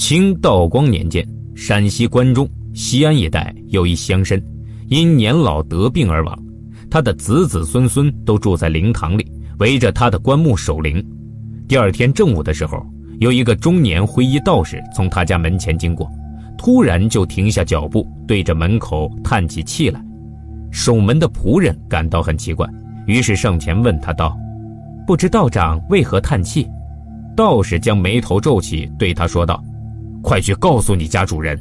清道光年间，陕西关中、西安一带有一乡绅，因年老得病而亡，他的子子孙孙都住在灵堂里，围着他的棺木守灵。第二天正午的时候，有一个中年灰衣道士从他家门前经过，突然就停下脚步，对着门口叹起气来。守门的仆人感到很奇怪，于是上前问他道：“不知道长为何叹气？”道士将眉头皱起，对他说道。快去告诉你家主人，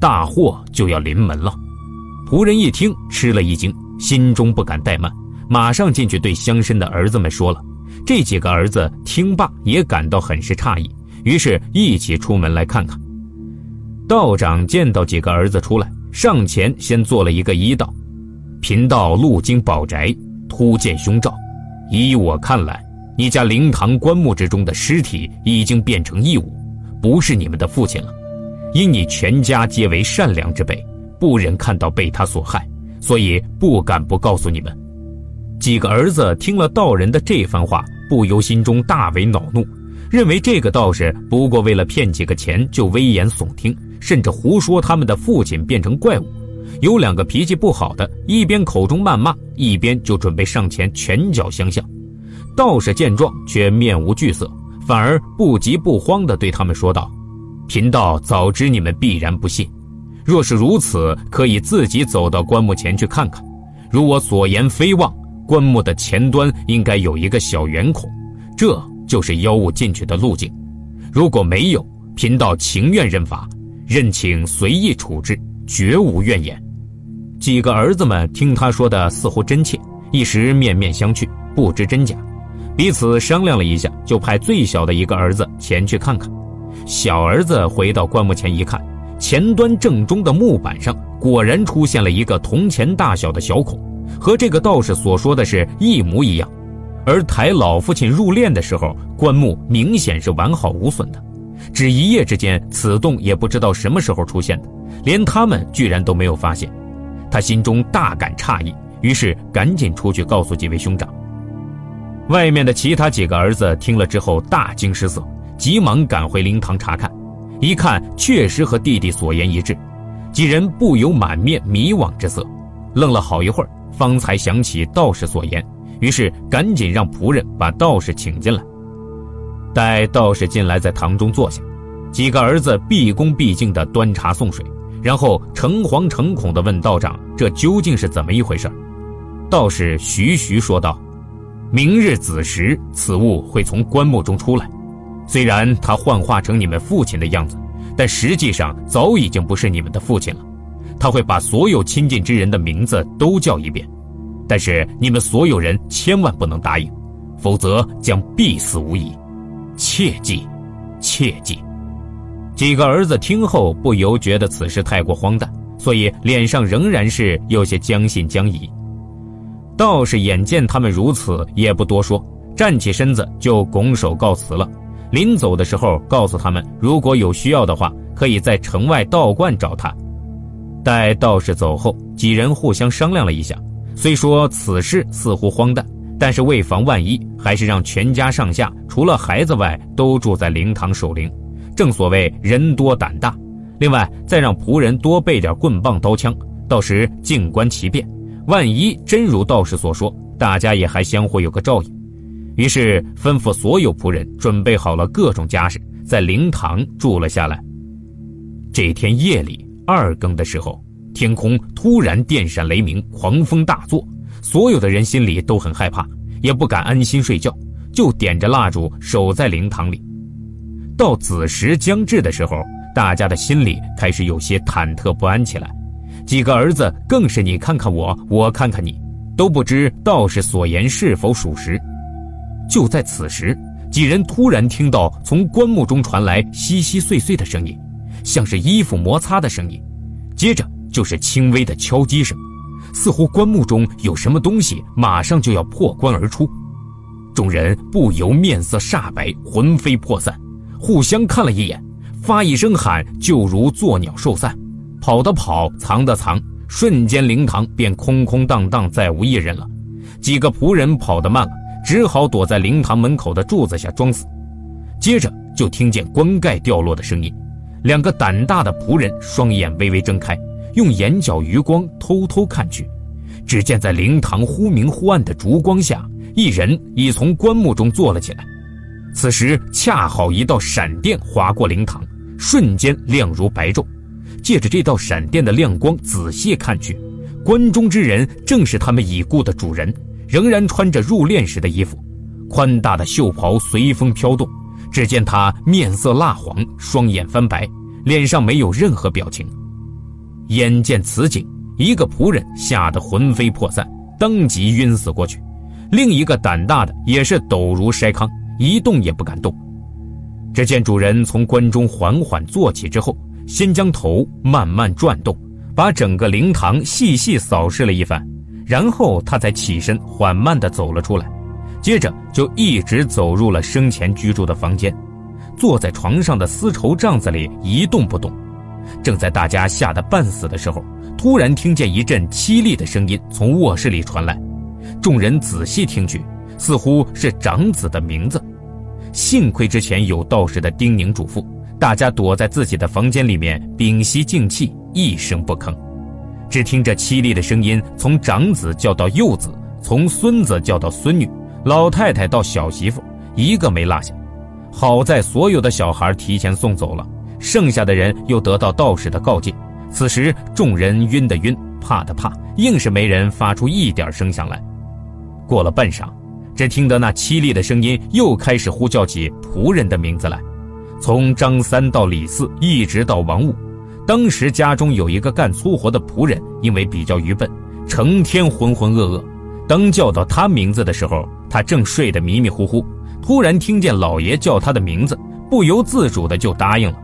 大祸就要临门了。仆人一听，吃了一惊，心中不敢怠慢，马上进去对乡绅的儿子们说了。这几个儿子听罢，也感到很是诧异，于是一起出门来看看。道长见到几个儿子出来，上前先做了一个揖道：“贫道路经宝宅，突见凶兆。依我看来，你家灵堂棺木之中的尸体已经变成异物。”不是你们的父亲了，因你全家皆为善良之辈，不忍看到被他所害，所以不敢不告诉你们。几个儿子听了道人的这番话，不由心中大为恼怒，认为这个道士不过为了骗几个钱就危言耸听，甚至胡说他们的父亲变成怪物。有两个脾气不好的，一边口中谩骂，一边就准备上前拳脚相向。道士见状，却面无惧色。反而不急不慌地对他们说道：“贫道早知你们必然不信，若是如此，可以自己走到棺木前去看看。如我所言非妄，棺木的前端应该有一个小圆孔，这就是妖物进去的路径。如果没有，贫道情愿认罚，任请随意处置，绝无怨言。”几个儿子们听他说的似乎真切，一时面面相觑，不知真假。彼此商量了一下，就派最小的一个儿子前去看看。小儿子回到棺木前一看，前端正中的木板上果然出现了一个铜钱大小的小孔，和这个道士所说的是一模一样。而抬老父亲入殓的时候，棺木明显是完好无损的。只一夜之间，此洞也不知道什么时候出现的，连他们居然都没有发现。他心中大感诧异，于是赶紧出去告诉几位兄长。外面的其他几个儿子听了之后大惊失色，急忙赶回灵堂查看，一看确实和弟弟所言一致，几人不由满面迷惘之色，愣了好一会儿，方才想起道士所言，于是赶紧让仆人把道士请进来。待道士进来，在堂中坐下，几个儿子毕恭毕敬地端茶送水，然后诚惶诚恐地问道长：“这究竟是怎么一回事？”道士徐徐说道。明日子时，此物会从棺木中出来。虽然它幻化成你们父亲的样子，但实际上早已经不是你们的父亲了。他会把所有亲近之人的名字都叫一遍，但是你们所有人千万不能答应，否则将必死无疑。切记，切记！几个儿子听后不由觉得此事太过荒诞，所以脸上仍然是有些将信将疑。道士眼见他们如此，也不多说，站起身子就拱手告辞了。临走的时候，告诉他们，如果有需要的话，可以在城外道观找他。待道士走后，几人互相商量了一下，虽说此事似乎荒诞，但是为防万一，还是让全家上下除了孩子外都住在灵堂守灵。正所谓人多胆大，另外再让仆人多备点棍棒刀枪，到时静观其变。万一真如道士所说，大家也还相互有个照应。于是吩咐所有仆人准备好了各种家事，在灵堂住了下来。这天夜里二更的时候，天空突然电闪雷鸣，狂风大作，所有的人心里都很害怕，也不敢安心睡觉，就点着蜡烛守在灵堂里。到子时将至的时候，大家的心里开始有些忐忑不安起来。几个儿子更是你看看我，我看看你，都不知道士所言是否属实。就在此时，几人突然听到从棺木中传来稀稀碎碎的声音，像是衣服摩擦的声音，接着就是轻微的敲击声，似乎棺木中有什么东西马上就要破棺而出。众人不由面色煞白，魂飞魄散，互相看了一眼，发一声喊，就如作鸟兽散。跑的跑，藏的藏，瞬间灵堂便空空荡荡，再无一人了。几个仆人跑得慢了，只好躲在灵堂门口的柱子下装死。接着就听见棺盖掉落的声音，两个胆大的仆人双眼微微睁开，用眼角余光偷偷看去。只见在灵堂忽明忽暗的烛光下，一人已从棺木中坐了起来。此时恰好一道闪电划过灵堂，瞬间亮如白昼。借着这道闪电的亮光，仔细看去，棺中之人正是他们已故的主人，仍然穿着入殓时的衣服，宽大的袖袍随风飘动。只见他面色蜡黄，双眼翻白，脸上没有任何表情。眼见此景，一个仆人吓得魂飞魄散，当即晕死过去；另一个胆大的也是抖如筛糠，一动也不敢动。只见主人从棺中缓缓坐起之后，先将头慢慢转动，把整个灵堂细细扫视了一番，然后他才起身缓慢地走了出来。接着就一直走入了生前居住的房间，坐在床上的丝绸帐子里一动不动。正在大家吓得半死的时候，突然听见一阵凄厉的声音从卧室里传来。众人仔细听去，似乎是长子的名字。幸亏之前有道士的叮咛嘱咐，大家躲在自己的房间里面屏息静气，一声不吭。只听着凄厉的声音从长子叫到幼子，从孙子叫到孙女。老太太到小媳妇，一个没落下。好在所有的小孩提前送走了，剩下的人又得到道士的告诫。此时众人晕的晕，怕的怕，硬是没人发出一点声响来。过了半晌，只听得那凄厉的声音又开始呼叫起仆人的名字来，从张三到李四，一直到王五。当时家中有一个干粗活的仆人，因为比较愚笨，成天浑浑噩噩。当叫到他名字的时候，他正睡得迷迷糊糊，突然听见老爷叫他的名字，不由自主的就答应了。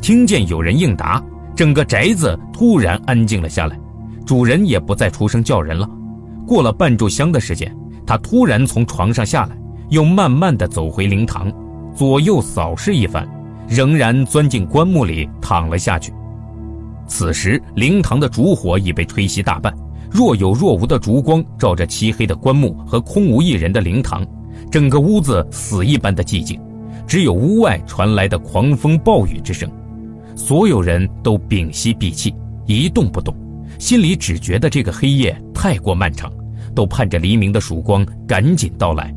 听见有人应答，整个宅子突然安静了下来，主人也不再出声叫人了。过了半炷香的时间，他突然从床上下来，又慢慢的走回灵堂，左右扫视一番，仍然钻进棺木里躺了下去。此时灵堂的烛火已被吹熄大半。若有若无的烛光照着漆黑的棺木和空无一人的灵堂，整个屋子死一般的寂静，只有屋外传来的狂风暴雨之声。所有人都屏息闭气，一动不动，心里只觉得这个黑夜太过漫长，都盼着黎明的曙光赶紧到来。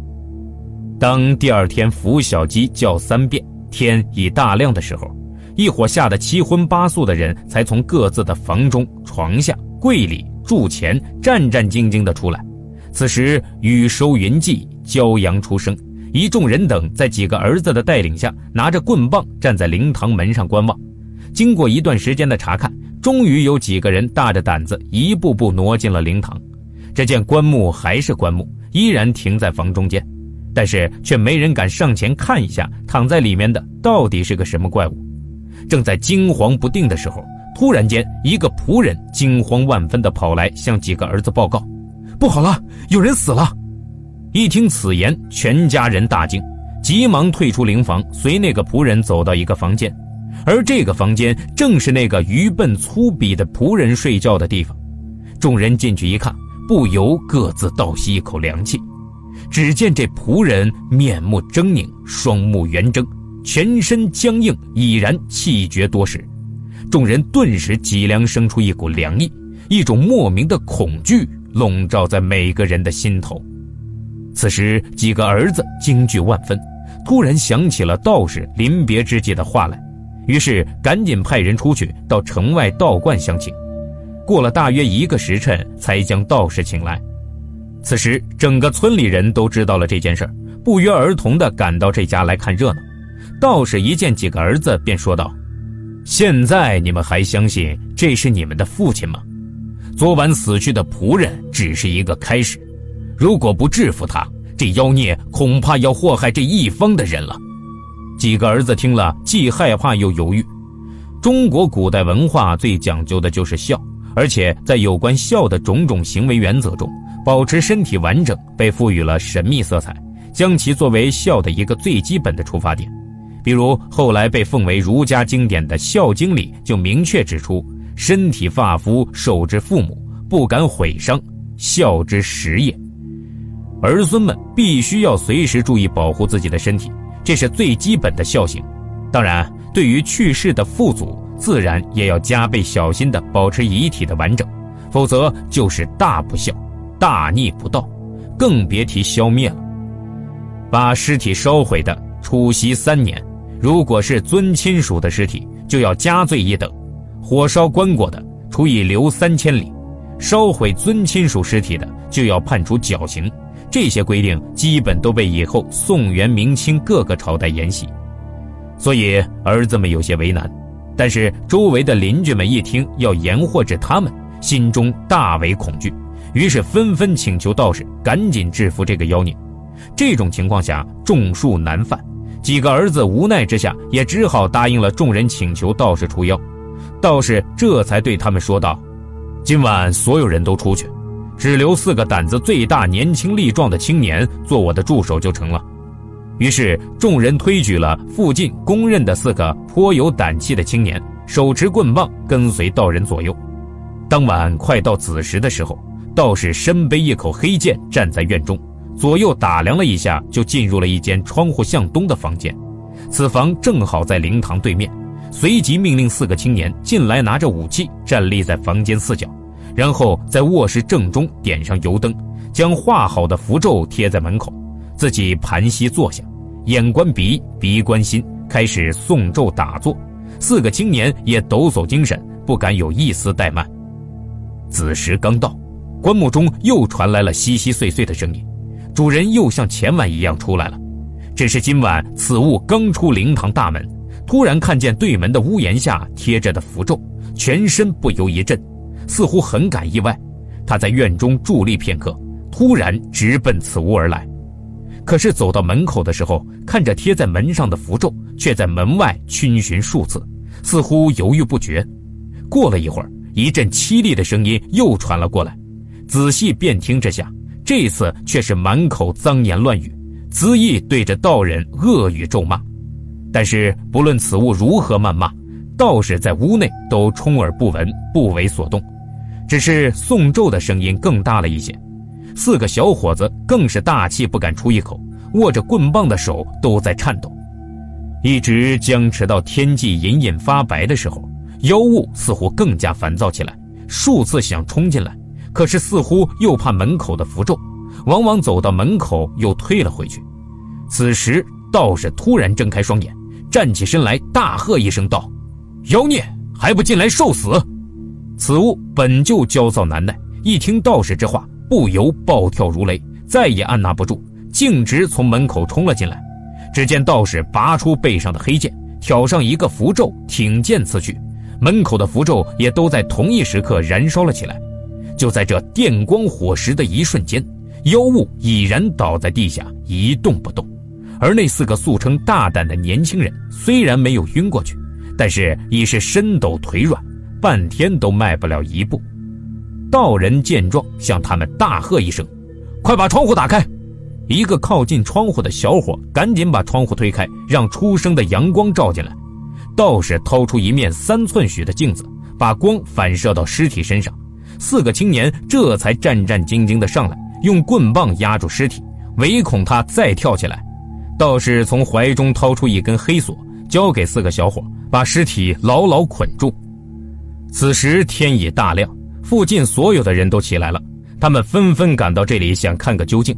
当第二天拂晓鸡叫三遍，天已大亮的时候，一伙吓得七荤八素的人才从各自的房中、床下、柜里。柱前战战兢兢地出来，此时雨收云霁，骄阳初升，一众人等在几个儿子的带领下，拿着棍棒站在灵堂门上观望。经过一段时间的查看，终于有几个人大着胆子一步步挪进了灵堂。只见棺木还是棺木，依然停在房中间，但是却没人敢上前看一下躺在里面的到底是个什么怪物。正在惊惶不定的时候。突然间，一个仆人惊慌万分地跑来，向几个儿子报告：“不好了，有人死了！”一听此言，全家人大惊，急忙退出灵房，随那个仆人走到一个房间，而这个房间正是那个愚笨粗鄙的仆人睡觉的地方。众人进去一看，不由各自倒吸一口凉气。只见这仆人面目狰狞，双目圆睁，全身僵硬，已然气绝多时。众人顿时脊梁生出一股凉意，一种莫名的恐惧笼罩在每个人的心头。此时，几个儿子惊惧万分，突然想起了道士临别之际的话来，于是赶紧派人出去到城外道观相请。过了大约一个时辰，才将道士请来。此时，整个村里人都知道了这件事不约而同地赶到这家来看热闹。道士一见几个儿子，便说道。现在你们还相信这是你们的父亲吗？昨晚死去的仆人只是一个开始，如果不制服他，这妖孽恐怕要祸害这一方的人了。几个儿子听了，既害怕又犹豫。中国古代文化最讲究的就是孝，而且在有关孝的种种行为原则中，保持身体完整被赋予了神秘色彩，将其作为孝的一个最基本的出发点。比如后来被奉为儒家经典的《孝经》里就明确指出：“身体发肤受之父母，不敢毁伤，孝之始也。”儿孙们必须要随时注意保护自己的身体，这是最基本的孝行。当然，对于去世的父祖，自然也要加倍小心地保持遗体的完整，否则就是大不孝、大逆不道，更别提消灭了。把尸体烧毁的，处刑三年；如果是尊亲属的尸体，就要加罪一等，火烧棺椁的，处以流三千里；烧毁尊亲属尸体的，就要判处绞刑。这些规定基本都被以后宋元明清各个朝代沿袭。所以儿子们有些为难，但是周围的邻居们一听要严祸治他们，心中大为恐惧，于是纷纷请求道士赶紧制服这个妖孽。这种情况下，众树难犯，几个儿子无奈之下，也只好答应了众人请求道士除妖。道士这才对他们说道：“今晚所有人都出去，只留四个胆子最大、年轻力壮的青年做我的助手就成了。”于是，众人推举了附近公认的四个颇有胆气的青年，手持棍棒跟随道人左右。当晚快到子时的时候，道士身背一口黑剑，站在院中，左右打量了一下，就进入了一间窗户向东的房间。此房正好在灵堂对面，随即命令四个青年进来，拿着武器站立在房间四角，然后在卧室正中点上油灯，将画好的符咒贴在门口，自己盘膝坐下。眼观鼻，鼻观心，开始诵咒打坐。四个青年也抖擞精神，不敢有一丝怠慢。子时刚到，棺木中又传来了稀稀碎碎的声音，主人又像前晚一样出来了。只是今晚此物刚出灵堂大门，突然看见对门的屋檐下贴着的符咒，全身不由一震，似乎很感意外。他在院中伫立片刻，突然直奔此屋而来。可是走到门口的时候，看着贴在门上的符咒，却在门外逡巡数次，似乎犹豫不决。过了一会儿，一阵凄厉的声音又传了过来，仔细辨听之下，这次却是满口脏言乱语，恣意对着道人恶语咒骂。但是不论此物如何谩骂，道士在屋内都充耳不闻，不为所动，只是诵咒的声音更大了一些。四个小伙子更是大气不敢出一口，握着棍棒的手都在颤抖，一直僵持到天际隐隐发白的时候，妖物似乎更加烦躁起来，数次想冲进来，可是似乎又怕门口的符咒，往往走到门口又退了回去。此时道士突然睁开双眼，站起身来，大喝一声道：“妖孽，还不进来受死！”此物本就焦躁难耐，一听道士这话。不由暴跳如雷，再也按捺不住，径直从门口冲了进来。只见道士拔出背上的黑剑，挑上一个符咒，挺剑刺去。门口的符咒也都在同一时刻燃烧了起来。就在这电光火石的一瞬间，妖物已然倒在地下一动不动。而那四个素称大胆的年轻人，虽然没有晕过去，但是已是身抖腿软，半天都迈不了一步。道人见状，向他们大喝一声：“快把窗户打开！”一个靠近窗户的小伙赶紧把窗户推开，让初升的阳光照进来。道士掏出一面三寸许的镜子，把光反射到尸体身上。四个青年这才战战兢兢地上来，用棍棒压住尸体，唯恐他再跳起来。道士从怀中掏出一根黑索，交给四个小伙，把尸体牢牢捆住。此时天已大亮。附近所有的人都起来了，他们纷纷赶到这里想看个究竟，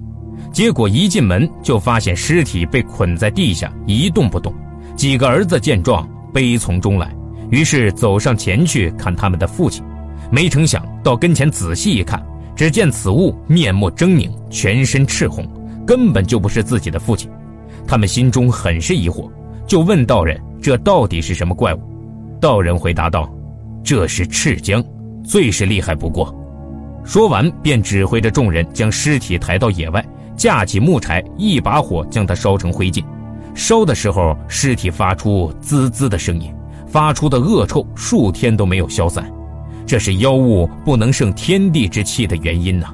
结果一进门就发现尸体被捆在地下一动不动。几个儿子见状悲从中来，于是走上前去看他们的父亲，没成想到跟前仔细一看，只见此物面目狰狞，全身赤红，根本就不是自己的父亲。他们心中很是疑惑，就问道人：“这到底是什么怪物？”道人回答道：“这是赤江。”最是厉害不过，说完便指挥着众人将尸体抬到野外，架起木柴，一把火将它烧成灰烬。烧的时候，尸体发出滋滋的声音，发出的恶臭数天都没有消散。这是妖物不能胜天地之气的原因呐。